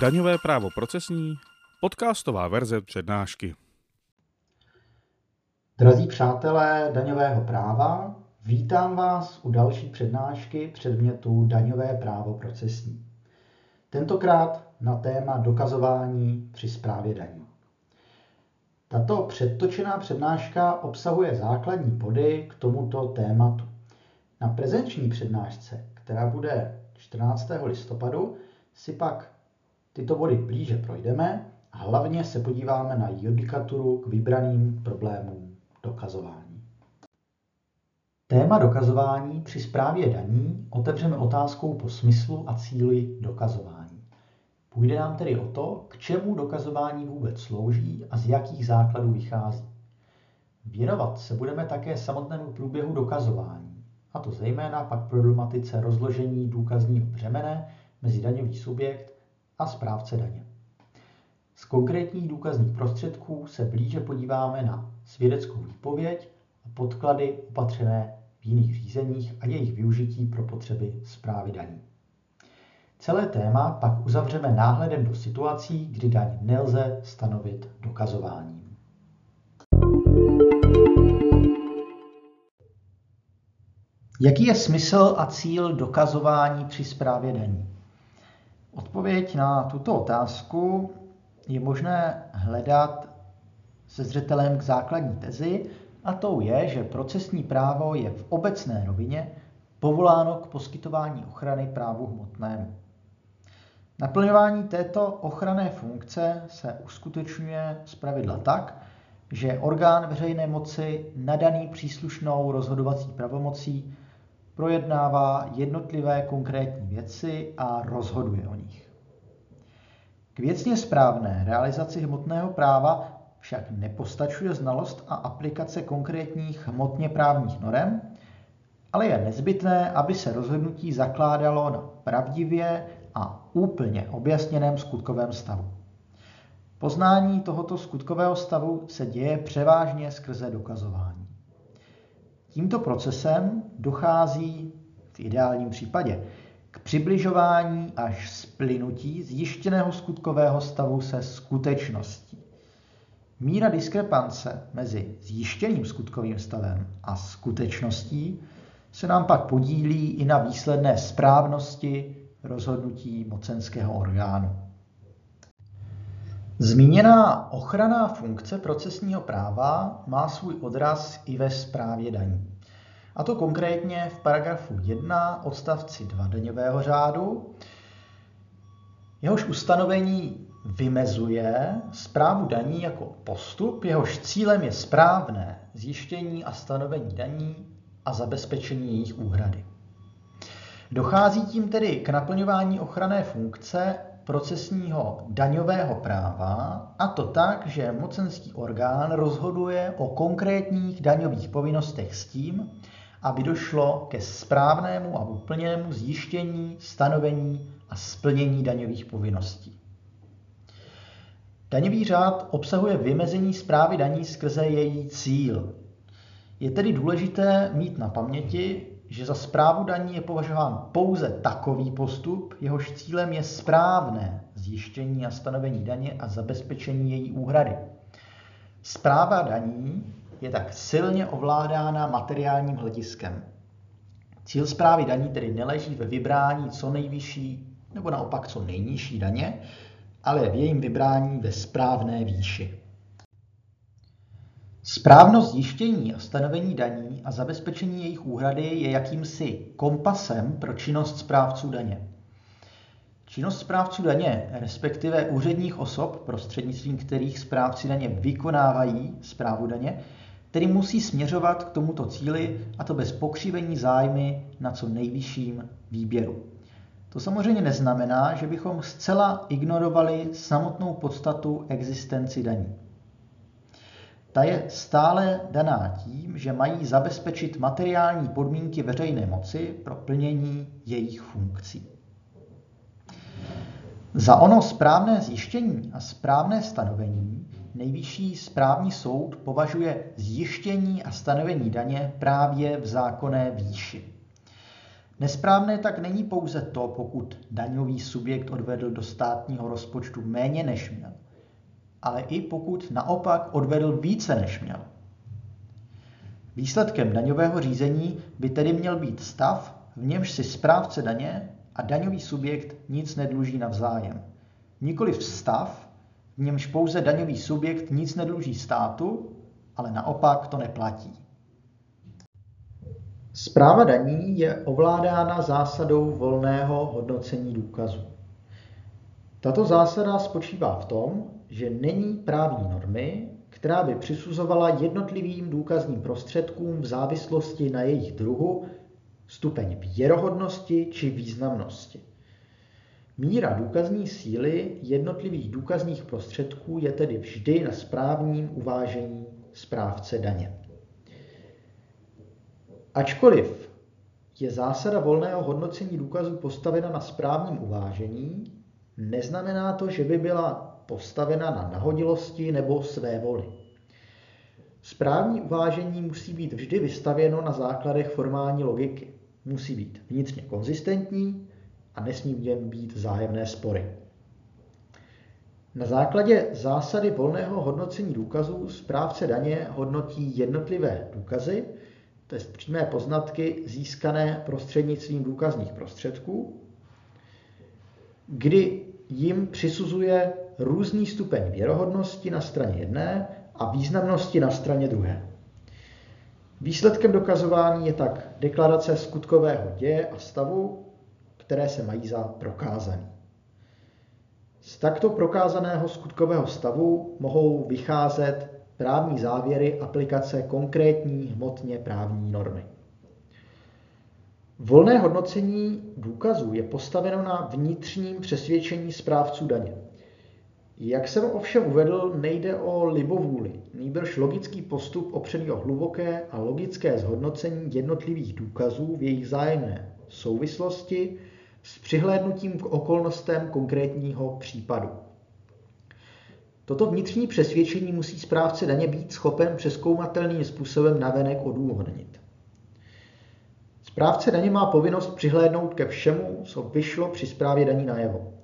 Daňové právo procesní, podcastová verze přednášky. Drazí přátelé daňového práva, vítám vás u další přednášky předmětu Daňové právo procesní. Tentokrát na téma dokazování při správě daní. Tato předtočená přednáška obsahuje základní body k tomuto tématu. Na prezenční přednášce, která bude 14. listopadu, si pak tyto body blíže projdeme a hlavně se podíváme na judikaturu k vybraným problémům dokazování. Téma dokazování při správě daní otevřeme otázkou po smyslu a cíli dokazování. Půjde nám tedy o to, k čemu dokazování vůbec slouží a z jakých základů vychází. Věnovat se budeme také samotnému průběhu dokazování, a to zejména pak problematice rozložení důkazního břemene mezi daňový subjekt a správce daně. Z konkrétních důkazních prostředků se blíže podíváme na svědeckou výpověď a podklady opatřené v jiných řízeních a jejich využití pro potřeby zprávy daní. Celé téma pak uzavřeme náhledem do situací, kdy daň nelze stanovit dokazováním. Jaký je smysl a cíl dokazování při správě daní? Odpověď na tuto otázku je možné hledat se zřetelem k základní tezi, a tou je, že procesní právo je v obecné rovině povoláno k poskytování ochrany právu hmotnému. Naplňování této ochranné funkce se uskutečňuje zpravidla tak, že orgán veřejné moci nadaný příslušnou rozhodovací pravomocí projednává jednotlivé konkrétní věci a rozhoduje o nich. K věcně správné realizaci hmotného práva však nepostačuje znalost a aplikace konkrétních hmotně právních norem, ale je nezbytné, aby se rozhodnutí zakládalo na pravdivě a úplně objasněném skutkovém stavu. Poznání tohoto skutkového stavu se děje převážně skrze dokazování. Tímto procesem dochází v ideálním případě k přibližování až splynutí zjištěného skutkového stavu se skutečností. Míra diskrepance mezi zjištěným skutkovým stavem a skutečností se nám pak podílí i na výsledné správnosti rozhodnutí mocenského orgánu. Zmíněná ochranná funkce procesního práva má svůj odraz i ve správě daní. A to konkrétně v paragrafu 1 odstavci 2 daňového řádu. Jehož ustanovení vymezuje zprávu daní jako postup, jehož cílem je správné zjištění a stanovení daní a zabezpečení jejich úhrady. Dochází tím tedy k naplňování ochranné funkce procesního daňového práva, a to tak, že mocenský orgán rozhoduje o konkrétních daňových povinnostech s tím, aby došlo ke správnému a úplněnému zjištění, stanovení a splnění daňových povinností. Daňový řád obsahuje vymezení zprávy daní skrze její cíl. Je tedy důležité mít na paměti, že za zprávu daní je považován pouze takový postup, jehož cílem je správné zjištění a stanovení daně a zabezpečení její úhrady. Zpráva daní je tak silně ovládána materiálním hlediskem. Cíl zprávy daní tedy neleží ve vybrání co nejvyšší nebo naopak co nejnižší daně, ale v jejím vybrání ve správné výši. Správnost zjištění a stanovení daní a zabezpečení jejich úhrady je jakýmsi kompasem pro činnost správců daně. Činnost správců daně, respektive úředních osob, prostřednictvím kterých správci daně vykonávají zprávu daně, tedy musí směřovat k tomuto cíli a to bez pokřivení zájmy na co nejvyšším výběru. To samozřejmě neznamená, že bychom zcela ignorovali samotnou podstatu existenci daní. Ta je stále daná tím, že mají zabezpečit materiální podmínky veřejné moci pro plnění jejich funkcí. Za ono správné zjištění a správné stanovení nejvyšší správní soud považuje zjištění a stanovení daně právě v zákonné výši. Nesprávné tak není pouze to, pokud daňový subjekt odvedl do státního rozpočtu méně než měl, ale i pokud naopak odvedl více než měl. Výsledkem daňového řízení by tedy měl být stav, v němž si správce daně a daňový subjekt nic nedluží navzájem. Nikoliv stav, v němž pouze daňový subjekt nic nedluží státu, ale naopak to neplatí. Zpráva daní je ovládána zásadou volného hodnocení důkazů. Tato zásada spočívá v tom, že není právní normy, která by přisuzovala jednotlivým důkazním prostředkům v závislosti na jejich druhu stupeň věrohodnosti či významnosti. Míra důkazní síly jednotlivých důkazních prostředků je tedy vždy na správním uvážení správce daně. Ačkoliv je zásada volného hodnocení důkazů postavena na správním uvážení, neznamená to, že by byla postavena na nahodilosti nebo své voli. Správní uvážení musí být vždy vystavěno na základech formální logiky. Musí být vnitřně konzistentní a nesmí v něm být vzájemné spory. Na základě zásady volného hodnocení důkazů správce daně hodnotí jednotlivé důkazy, to je přímé poznatky získané prostřednictvím důkazních prostředků, kdy jim přisuzuje různý stupeň věrohodnosti na straně jedné a významnosti na straně druhé. Výsledkem dokazování je tak deklarace skutkového děje a stavu, které se mají za prokázaný. Z takto prokázaného skutkového stavu mohou vycházet právní závěry aplikace konkrétní hmotně právní normy. Volné hodnocení důkazů je postaveno na vnitřním přesvědčení správců daně. Jak jsem ovšem uvedl, nejde o libovůli, nýbrž logický postup opřený o hluboké a logické zhodnocení jednotlivých důkazů v jejich zájemné souvislosti s přihlédnutím k okolnostem konkrétního případu. Toto vnitřní přesvědčení musí správce daně být schopen přeskoumatelným způsobem navenek odůvodnit. Správce daně má povinnost přihlédnout ke všemu, co vyšlo při správě daní najevo.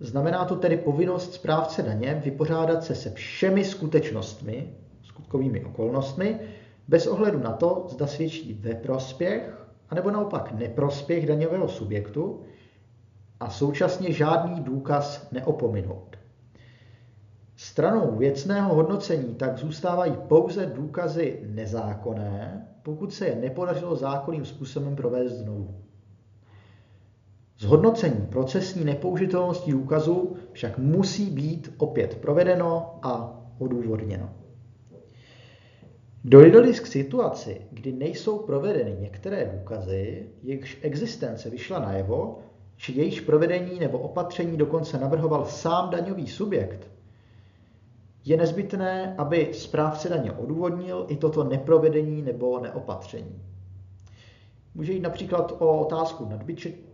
Znamená to tedy povinnost správce daně vypořádat se se všemi skutečnostmi, skutkovými okolnostmi, bez ohledu na to, zda svědčí ve prospěch, anebo naopak neprospěch daňového subjektu a současně žádný důkaz neopominout. Stranou věcného hodnocení tak zůstávají pouze důkazy nezákonné, pokud se je nepodařilo zákonným způsobem provést znovu. Zhodnocení procesní nepoužitelnosti důkazu však musí být opět provedeno a odůvodněno. Dojde-li k situaci, kdy nejsou provedeny některé důkazy, jejichž existence vyšla najevo, či jejichž provedení nebo opatření dokonce navrhoval sám daňový subjekt, je nezbytné, aby správce daně odůvodnil i toto neprovedení nebo neopatření. Může jít například o otázku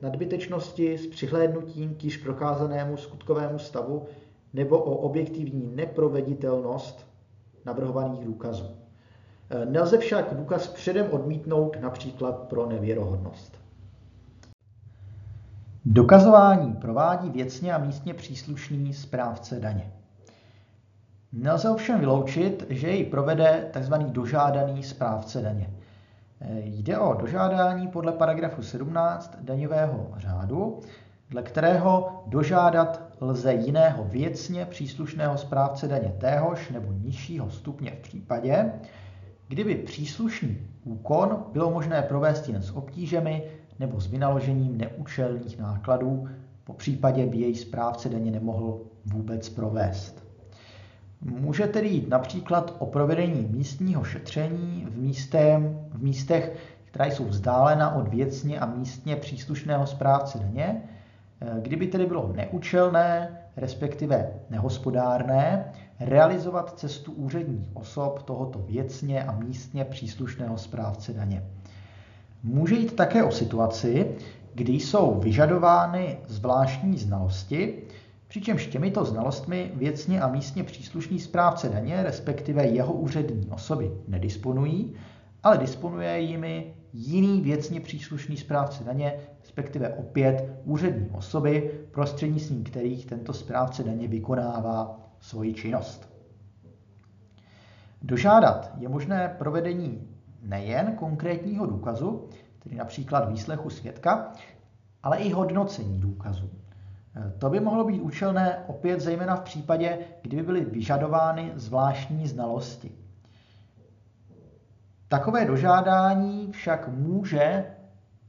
nadbytečnosti s přihlédnutím k již prokázanému skutkovému stavu nebo o objektivní neproveditelnost navrhovaných důkazů. Nelze však důkaz předem odmítnout například pro nevěrohodnost. Dokazování provádí věcně a místně příslušný správce daně. Nelze ovšem vyloučit, že jej provede tzv. dožádaný správce daně. Jde o dožádání podle paragrafu 17 daňového řádu, dle kterého dožádat lze jiného věcně příslušného správce daně téhož nebo nižšího stupně v případě, kdyby příslušný úkon bylo možné provést jen s obtížemi nebo s vynaložením neúčelných nákladů, po případě by jej správce daně nemohl vůbec provést. Může tedy jít například o provedení místního šetření v, místem, v místech, která jsou vzdálena od věcně a místně příslušného správce daně, eh, kdyby tedy bylo neúčelné, respektive nehospodárné, realizovat cestu úředních osob tohoto věcně a místně příslušného správce daně. Může jít také o situaci, kdy jsou vyžadovány zvláštní znalosti, přičemž těmito znalostmi věcně a místně příslušný správce daně, respektive jeho úřední osoby, nedisponují, ale disponuje jimi jiný věcně příslušný správce daně, respektive opět úřední osoby, prostřednictvím kterých tento správce daně vykonává svoji činnost. Dožádat je možné provedení nejen konkrétního důkazu, tedy například výslechu svědka, ale i hodnocení důkazů. To by mohlo být účelné opět zejména v případě, kdyby byly vyžadovány zvláštní znalosti. Takové dožádání však může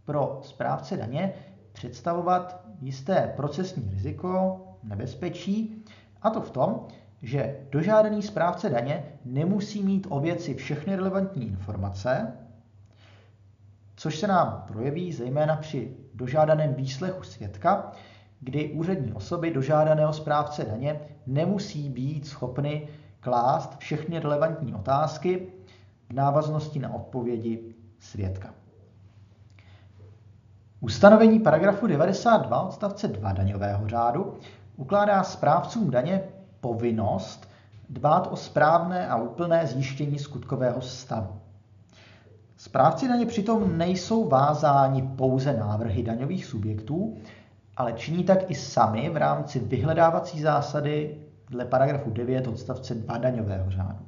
pro správce daně představovat jisté procesní riziko, nebezpečí, a to v tom, že dožádaný správce daně nemusí mít o věci všechny relevantní informace, což se nám projeví zejména při dožádaném výslechu svědka, kdy úřední osoby dožádaného správce daně nemusí být schopny klást všechny relevantní otázky v návaznosti na odpovědi svědka. Ustanovení paragrafu 92 odstavce 2 daňového řádu ukládá správcům daně povinnost dbát o správné a úplné zjištění skutkového stavu. Správci daně přitom nejsou vázáni pouze návrhy daňových subjektů, ale činí tak i sami v rámci vyhledávací zásady dle paragrafu 9 odstavce 2 daňového řádu.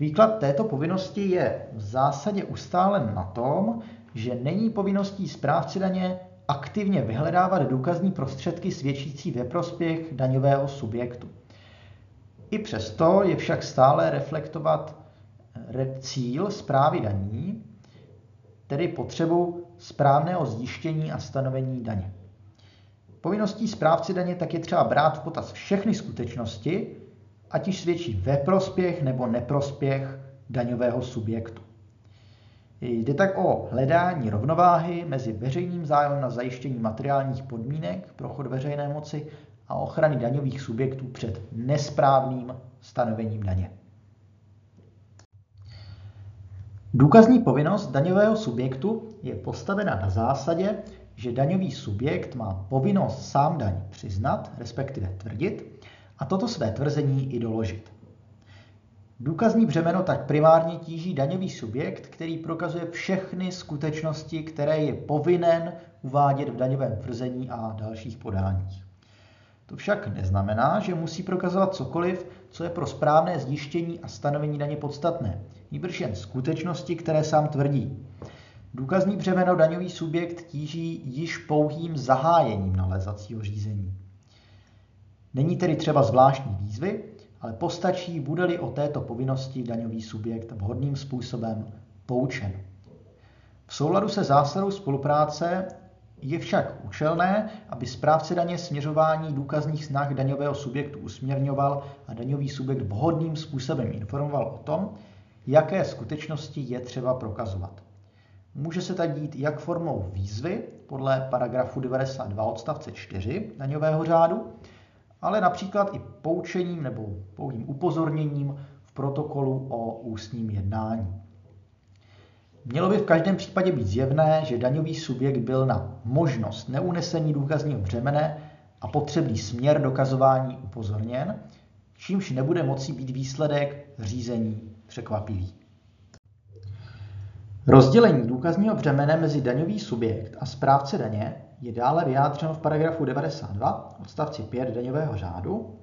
Výklad této povinnosti je v zásadě ustálen na tom, že není povinností správci daně aktivně vyhledávat důkazní prostředky svědčící ve prospěch daňového subjektu. I přesto je však stále reflektovat cíl zprávy daní, tedy potřebu správného zjištění a stanovení daně. Povinností správci daně tak je třeba brát v potaz všechny skutečnosti, ať již svědčí ve prospěch nebo neprospěch daňového subjektu. Jde tak o hledání rovnováhy mezi veřejným zájmem na zajištění materiálních podmínek pro chod veřejné moci a ochrany daňových subjektů před nesprávným stanovením daně. Důkazní povinnost daňového subjektu je postavena na zásadě, že daňový subjekt má povinnost sám daň přiznat, respektive tvrdit, a toto své tvrzení i doložit. Důkazní břemeno tak primárně tíží daňový subjekt, který prokazuje všechny skutečnosti, které je povinen uvádět v daňovém tvrzení a dalších podáních. To však neznamená, že musí prokazovat cokoliv, co je pro správné zjištění a stanovení daně podstatné, nýbrž jen skutečnosti, které sám tvrdí. Důkazní břemeno daňový subjekt tíží již pouhým zahájením nalézacího řízení. Není tedy třeba zvláštní výzvy, ale postačí, bude-li o této povinnosti daňový subjekt vhodným způsobem poučen. V souladu se zásadou spolupráce je však účelné, aby správce daně směřování důkazních snah daňového subjektu usměrňoval a daňový subjekt vhodným způsobem informoval o tom, jaké skutečnosti je třeba prokazovat. Může se tak dít jak formou výzvy podle paragrafu 92 odstavce 4 daňového řádu, ale například i poučením nebo pouhým upozorněním v protokolu o ústním jednání. Mělo by v každém případě být zjevné, že daňový subjekt byl na možnost neunesení důkazního břemene a potřebný směr dokazování upozorněn, čímž nebude moci být výsledek řízení překvapivý. Rozdělení důkazního břemene mezi daňový subjekt a správce daně je dále vyjádřeno v paragrafu 92 odstavci 5 daňového řádu,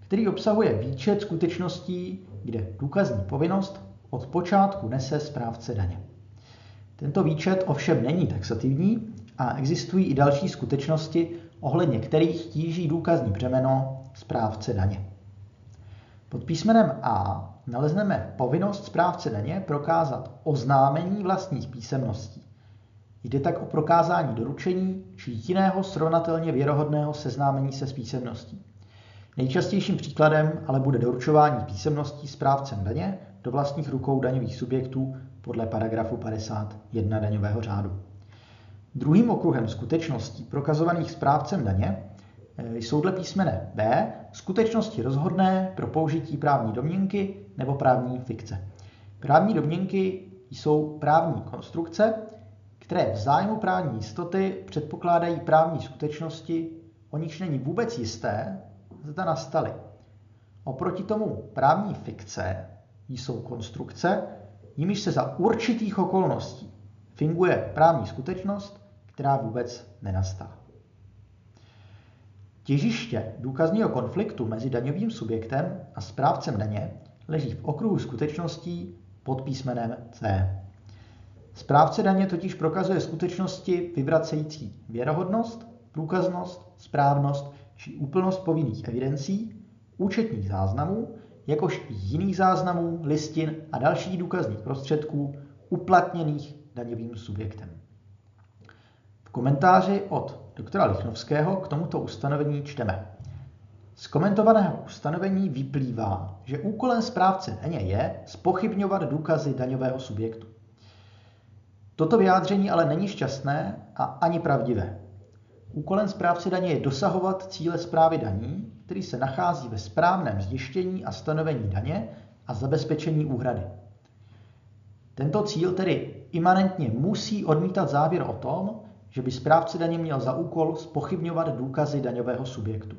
který obsahuje výčet skutečností, kde důkazní povinnost od počátku nese správce daně. Tento výčet ovšem není taxativní a existují i další skutečnosti, ohledně kterých tíží důkazní břemeno správce daně. Pod písmenem A nalezneme povinnost správce daně prokázat oznámení vlastních písemností. Jde tak o prokázání doručení či jiného srovnatelně věrohodného seznámení se s písemností. Nejčastějším příkladem ale bude doručování písemností správcem daně do vlastních rukou daňových subjektů podle paragrafu 51 daňového řádu. Druhým okruhem skutečností prokazovaných správcem daně eh, jsou dle písmene B skutečnosti rozhodné pro použití právní domněnky nebo právní fikce. Právní domněnky jsou právní konstrukce, které v zájmu právní jistoty předpokládají právní skutečnosti, o nichž není vůbec jisté, zda nastaly. Oproti tomu právní fikce jsou konstrukce, jimiž se za určitých okolností finguje právní skutečnost, která vůbec nenastala. Těžiště důkazního konfliktu mezi daňovým subjektem a správcem daně leží v okruhu skutečností pod písmenem C. Správce daně totiž prokazuje skutečnosti vyvracející věrohodnost, průkaznost, správnost či úplnost povinných evidencí, účetních záznamů, jakož i jiných záznamů, listin a dalších důkazních prostředků uplatněných daňovým subjektem. V komentáři od doktora Lichnovského k tomuto ustanovení čteme. Z komentovaného ustanovení vyplývá, že úkolem správce daně je spochybňovat důkazy daňového subjektu. Toto vyjádření ale není šťastné a ani pravdivé. Úkolem správce daně je dosahovat cíle zprávy daní, který se nachází ve správném zjištění a stanovení daně a zabezpečení úhrady. Tento cíl tedy imanentně musí odmítat závěr o tom, že by správce daně měl za úkol spochybňovat důkazy daňového subjektu.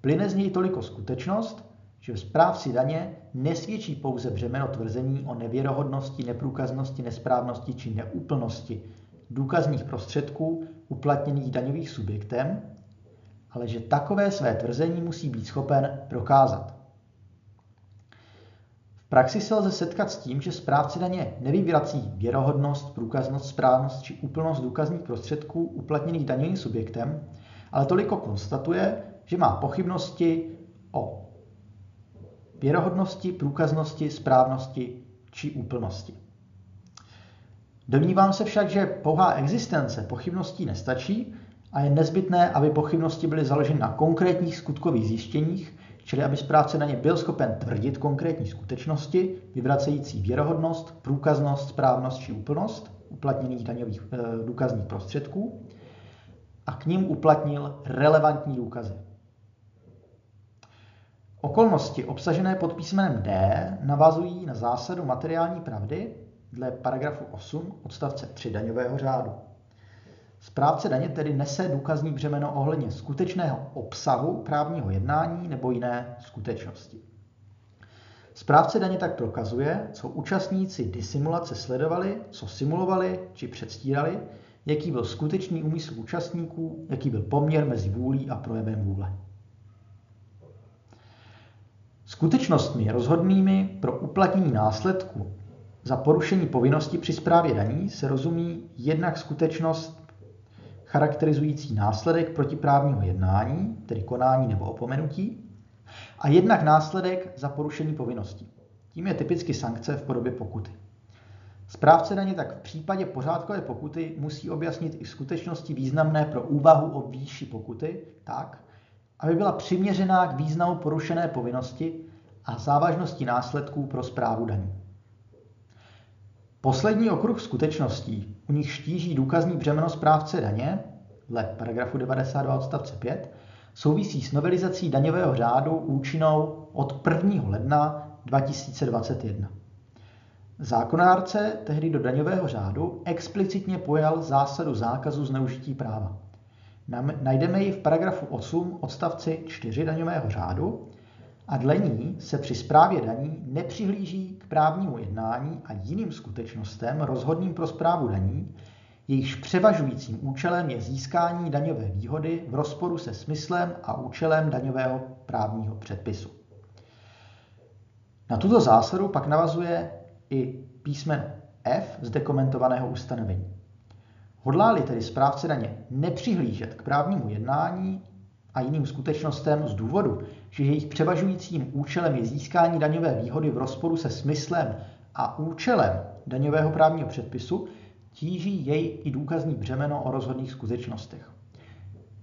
Plyne z něj toliko skutečnost, že správci daně nesvědčí pouze břemeno tvrzení o nevěrohodnosti, neprůkaznosti, nesprávnosti či neúplnosti důkazních prostředků uplatněných daňových subjektem, ale že takové své tvrzení musí být schopen prokázat. V praxi se lze setkat s tím, že správci daně nevyvrací věrohodnost, průkaznost, správnost či úplnost důkazních prostředků uplatněných daňovým subjektem, ale toliko konstatuje, že má pochybnosti o věrohodnosti, průkaznosti, správnosti či úplnosti. Domnívám se však, že pouhá existence pochybností nestačí a je nezbytné, aby pochybnosti byly založeny na konkrétních skutkových zjištěních, čili aby správce na ně byl schopen tvrdit konkrétní skutečnosti, vyvracející věrohodnost, průkaznost, správnost či úplnost uplatněných daňových e, důkazních prostředků a k ním uplatnil relevantní důkazy. Okolnosti obsažené pod písmenem D navazují na zásadu materiální pravdy dle paragrafu 8 odstavce 3 daňového řádu. Správce daně tedy nese důkazní břemeno ohledně skutečného obsahu právního jednání nebo jiné skutečnosti. Správce daně tak prokazuje, co účastníci disimulace sledovali, co simulovali či předstírali, jaký byl skutečný úmysl účastníků, jaký byl poměr mezi vůlí a projevem vůle. Skutečnostmi rozhodnými pro uplatnění následku za porušení povinnosti při správě daní se rozumí jednak skutečnost charakterizující následek protiprávního jednání, tedy konání nebo opomenutí, a jednak následek za porušení povinnosti. Tím je typicky sankce v podobě pokuty. Správce daně tak v případě pořádkové pokuty musí objasnit i skutečnosti významné pro úvahu o výši pokuty tak, aby byla přiměřená k významu porušené povinnosti a závažnosti následků pro správu daní. Poslední okruh skutečností, u nich štíží důkazní břemeno správce daně, dle paragrafu 92 odstavce 5, souvisí s novelizací daňového řádu účinnou od 1. ledna 2021. Zákonárce tehdy do daňového řádu explicitně pojal zásadu zákazu zneužití práva. Najdeme ji v paragrafu 8 odstavci 4 daňového řádu a dle ní se při správě daní nepřihlíží k právnímu jednání a jiným skutečnostem rozhodným pro správu daní, jejichž převažujícím účelem je získání daňové výhody v rozporu se smyslem a účelem daňového právního předpisu. Na tuto zásadu pak navazuje i písmen F zde komentovaného ustanovení. Hodlá-li tedy správce daně nepřihlížet k právnímu jednání a jiným skutečnostem z důvodu, že jejich převažujícím účelem je získání daňové výhody v rozporu se smyslem a účelem daňového právního předpisu, tíží jej i důkazní břemeno o rozhodných skutečnostech.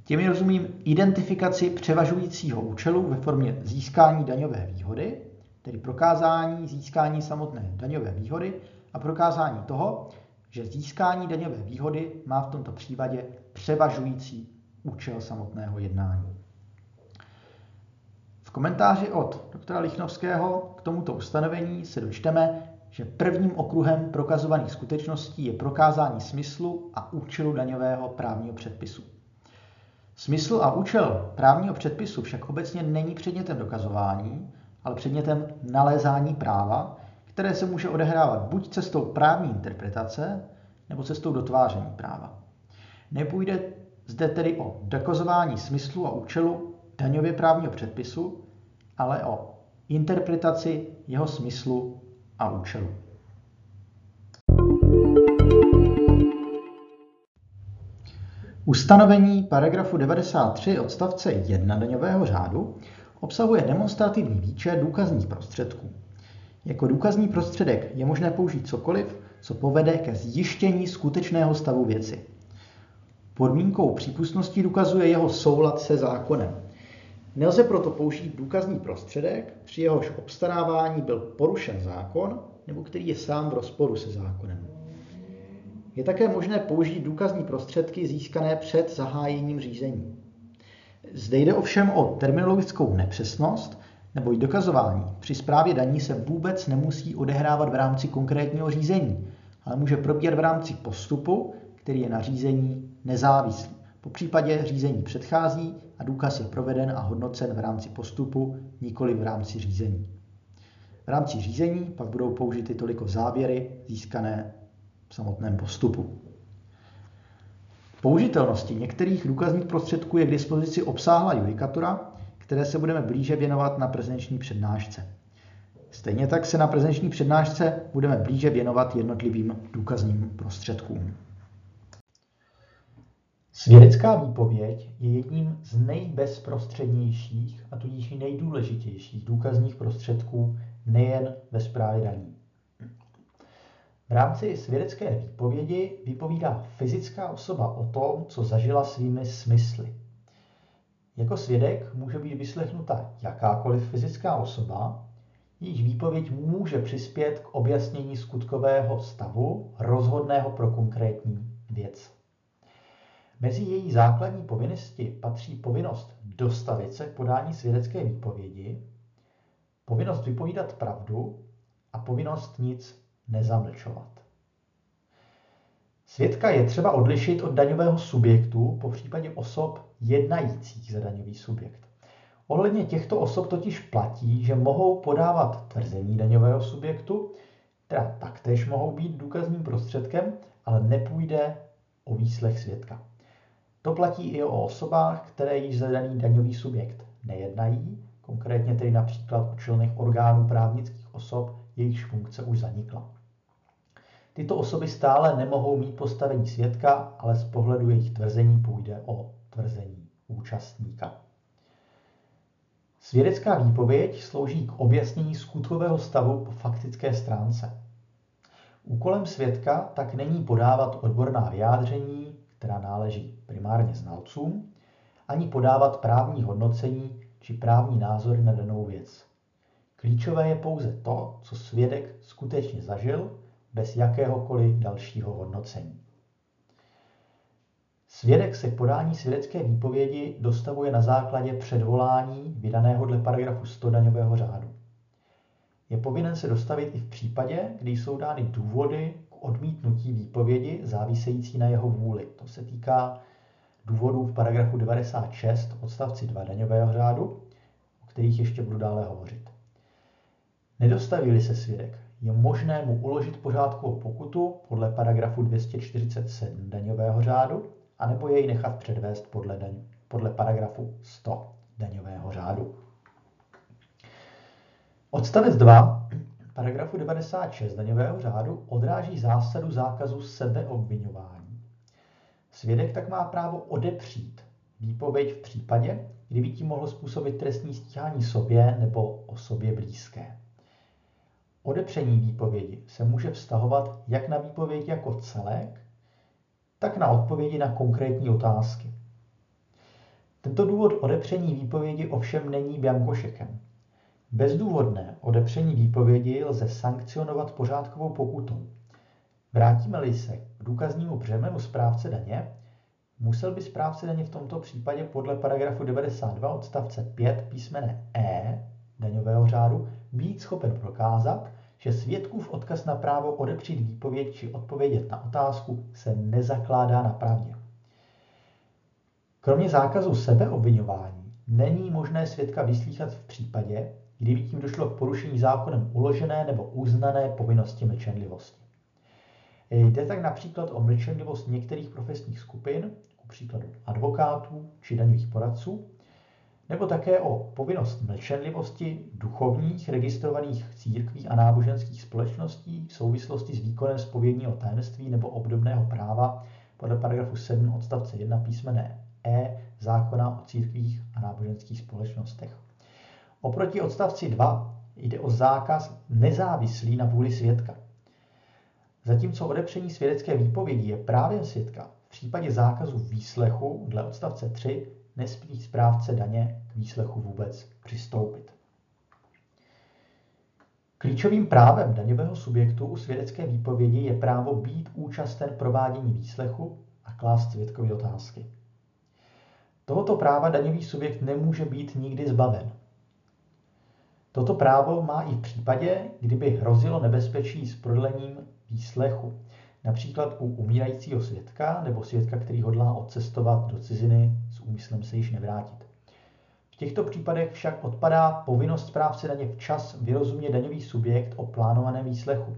Těmi rozumím identifikaci převažujícího účelu ve formě získání daňové výhody, tedy prokázání získání samotné daňové výhody a prokázání toho, že získání daňové výhody má v tomto případě převažující účel samotného jednání. V komentáři od doktora Lichnovského k tomuto ustanovení se dočteme, že prvním okruhem prokazovaných skutečností je prokázání smyslu a účelu daňového právního předpisu. Smysl a účel právního předpisu však obecně není předmětem dokazování, ale předmětem nalézání práva, které se může odehrávat buď cestou právní interpretace, nebo cestou dotváření práva. Nepůjde zde tedy o dokazování smyslu a účelu daňově právního předpisu, ale o interpretaci jeho smyslu a účelu. Ustanovení paragrafu 93 odstavce 1 daňového řádu obsahuje demonstrativní výčet důkazních prostředků. Jako důkazní prostředek je možné použít cokoliv, co povede ke zjištění skutečného stavu věci. Podmínkou přípustnosti důkazuje jeho soulad se zákonem. Nelze proto použít důkazní prostředek, při jehož obstarávání byl porušen zákon nebo který je sám v rozporu se zákonem. Je také možné použít důkazní prostředky získané před zahájením řízení. Zde jde ovšem o terminologickou nepřesnost, neboť dokazování při správě daní se vůbec nemusí odehrávat v rámci konkrétního řízení, ale může probíhat v rámci postupu, který je na řízení nezávislý. Po případě řízení předchází a důkaz je proveden a hodnocen v rámci postupu, nikoli v rámci řízení. V rámci řízení pak budou použity toliko závěry získané v samotném postupu. Použitelnosti některých důkazních prostředků je k dispozici obsáhlá judikatura, které se budeme blíže věnovat na prezenční přednášce. Stejně tak se na prezenční přednášce budeme blíže věnovat jednotlivým důkazním prostředkům. Svědecká výpověď je jedním z nejbezprostřednějších a tudíž i nejdůležitějších důkazních prostředků nejen ve správě daní. V rámci svědecké výpovědi vypovídá fyzická osoba o tom, co zažila svými smysly. Jako svědek může být vyslechnuta jakákoliv fyzická osoba, jejíž výpověď může přispět k objasnění skutkového stavu rozhodného pro konkrétní věc. Mezi její základní povinnosti patří povinnost dostavit se k podání svědecké výpovědi, povinnost vypovídat pravdu a povinnost nic nezamlčovat. Svědka je třeba odlišit od daňového subjektu, po případě osob jednajících za daňový subjekt. Ohledně těchto osob totiž platí, že mohou podávat tvrzení daňového subjektu, která taktéž mohou být důkazním prostředkem, ale nepůjde o výslech svědka. To platí i o osobách, které již za daný daňový subjekt nejednají, konkrétně tedy například o členech orgánů právnických osob, jejichž funkce už zanikla. Tyto osoby stále nemohou mít postavení svědka, ale z pohledu jejich tvrzení půjde o tvrzení účastníka. Svědecká výpověď slouží k objasnění skutkového stavu po faktické stránce. Úkolem svědka tak není podávat odborná vyjádření, která náleží primárně znalcům, ani podávat právní hodnocení či právní názory na danou věc. Klíčové je pouze to, co svědek skutečně zažil bez jakéhokoliv dalšího hodnocení. Svědek se k podání svědecké výpovědi dostavuje na základě předvolání vydaného dle paragrafu 100 daňového řádu. Je povinen se dostavit i v případě, kdy jsou dány důvody odmítnutí výpovědi závisející na jeho vůli. To se týká důvodů v paragrafu 96 odstavci 2 daňového řádu, o kterých ještě budu dále hovořit. Nedostaví se svědek, je možné mu uložit pořádkovou pokutu podle paragrafu 247 daňového řádu, anebo jej nechat předvést podle, daň, podle paragrafu 100 daňového řádu. Odstavec 2 paragrafu 96 daňového řádu odráží zásadu zákazu sebeobvinování. Svědek tak má právo odepřít výpověď v případě, kdyby tím mohlo způsobit trestní stíhání sobě nebo osobě blízké. Odepření výpovědi se může vztahovat jak na výpověď jako celek, tak na odpovědi na konkrétní otázky. Tento důvod odepření výpovědi ovšem není biankošekem. Bezdůvodné odepření výpovědi lze sankcionovat pořádkovou pokutou. Vrátíme-li se k důkaznímu břemenu správce daně, musel by správce daně v tomto případě podle paragrafu 92 odstavce 5 písmene E daňového řádu být schopen prokázat, že svědkův odkaz na právo odepřít výpověď či odpovědět na otázku se nezakládá na pravdě. Kromě zákazu sebeobvinování není možné svědka vyslíchat v případě, kdyby tím došlo k porušení zákonem uložené nebo uznané povinnosti mlčenlivosti. Jde tak například o mlčenlivost některých profesních skupin, ku příkladu advokátů či daňových poradců, nebo také o povinnost mlčenlivosti duchovních registrovaných církví a náboženských společností v souvislosti s výkonem spovědního tajemství nebo obdobného práva podle paragrafu 7 odstavce 1 písmene E zákona o církvích a náboženských společnostech. Oproti odstavci 2 jde o zákaz nezávislý na vůli svědka. Zatímco odepření svědecké výpovědi je právě svědka, v případě zákazu výslechu dle odstavce 3 nesmí správce daně k výslechu vůbec přistoupit. Klíčovým právem daňového subjektu u svědecké výpovědi je právo být účasten provádění výslechu a klást svědkovi otázky. Tohoto práva daňový subjekt nemůže být nikdy zbaven. Toto právo má i v případě, kdyby hrozilo nebezpečí s prodlením výslechu, například u umírajícího svědka nebo svědka, který hodlá odcestovat do ciziny s úmyslem se již nevrátit. V těchto případech však odpadá povinnost správce daně včas vyrozumět daňový subjekt o plánovaném výslechu.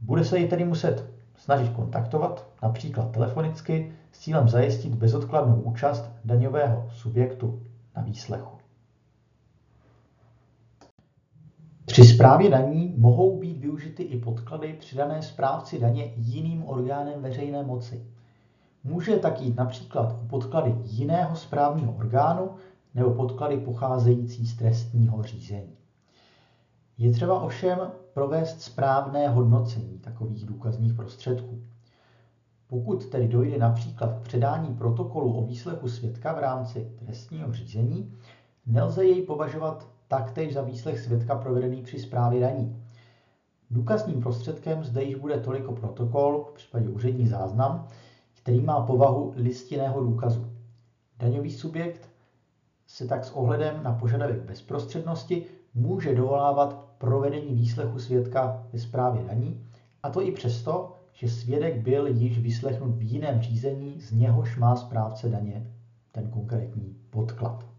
Bude se ji tedy muset snažit kontaktovat, například telefonicky, s cílem zajistit bezodkladnou účast daňového subjektu na výslechu. Při správě daní mohou být využity i podklady přidané správci daně jiným orgánem veřejné moci. Může tak jít například o podklady jiného správního orgánu nebo podklady pocházející z trestního řízení. Je třeba ovšem provést správné hodnocení takových důkazních prostředků. Pokud tedy dojde například k předání protokolu o výslechu svědka v rámci trestního řízení, nelze jej považovat taktéž za výslech svědka provedený při správě daní. Důkazním prostředkem zde již bude toliko protokol, v případě úřední záznam, který má povahu listinného důkazu. Daňový subjekt se tak s ohledem na požadavek bezprostřednosti může dovolávat provedení výslechu svědka ve správě daní, a to i přesto, že svědek byl již vyslechnut v jiném řízení, z něhož má správce daně ten konkrétní podklad.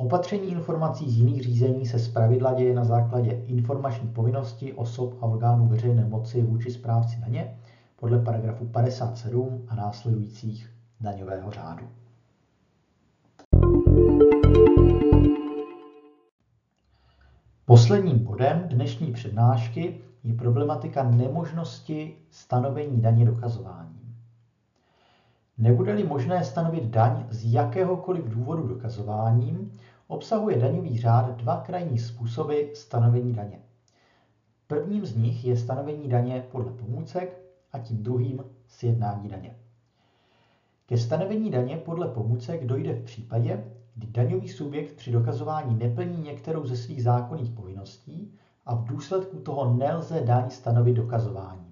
Opatření informací z jiných řízení se zpravidla děje na základě informační povinnosti osob a orgánů veřejné moci vůči správci daně podle paragrafu 57 a následujících daňového řádu. Posledním bodem dnešní přednášky je problematika nemožnosti stanovení daně dokazováním. Nebude-li možné stanovit daň z jakéhokoliv důvodu dokazováním, obsahuje daňový řád dva krajní způsoby stanovení daně. Prvním z nich je stanovení daně podle pomůcek a tím druhým sjednání daně. Ke stanovení daně podle pomůcek dojde v případě, kdy daňový subjekt při dokazování neplní některou ze svých zákonných povinností a v důsledku toho nelze daň stanovit dokazováním.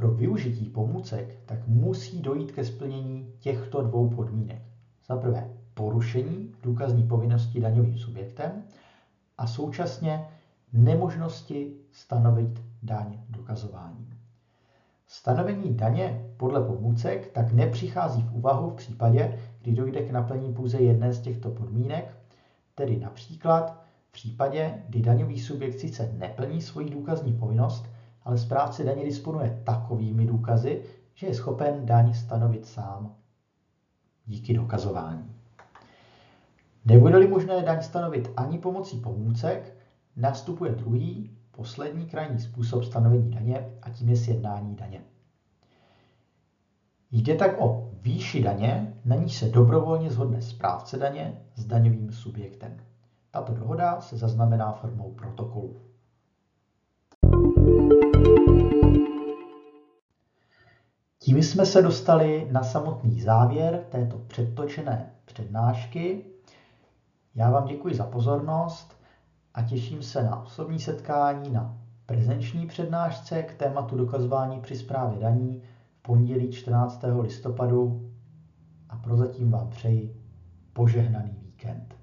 Pro využití pomůcek tak musí dojít ke splnění těchto dvou podmínek. Za prvé porušení důkazní povinnosti daňovým subjektem a současně nemožnosti stanovit daň dokazováním. Stanovení daně podle pomůcek tak nepřichází v úvahu v případě, kdy dojde k naplnění pouze jedné z těchto podmínek, tedy například v případě, kdy daňový subjekt sice neplní svoji důkazní povinnost, ale správce daně disponuje takovými důkazy, že je schopen daň stanovit sám díky dokazování. Nebude-li možné daň stanovit ani pomocí pomůcek, nastupuje druhý, poslední krajní způsob stanovení daně a tím je sjednání daně. Jde tak o výši daně, na níž se dobrovolně zhodne správce daně s daňovým subjektem. Tato dohoda se zaznamená formou protokolu. Tím jsme se dostali na samotný závěr této předtočené přednášky. Já vám děkuji za pozornost a těším se na osobní setkání na prezenční přednášce k tématu dokazování při správě daní v pondělí 14. listopadu a prozatím vám přeji požehnaný víkend.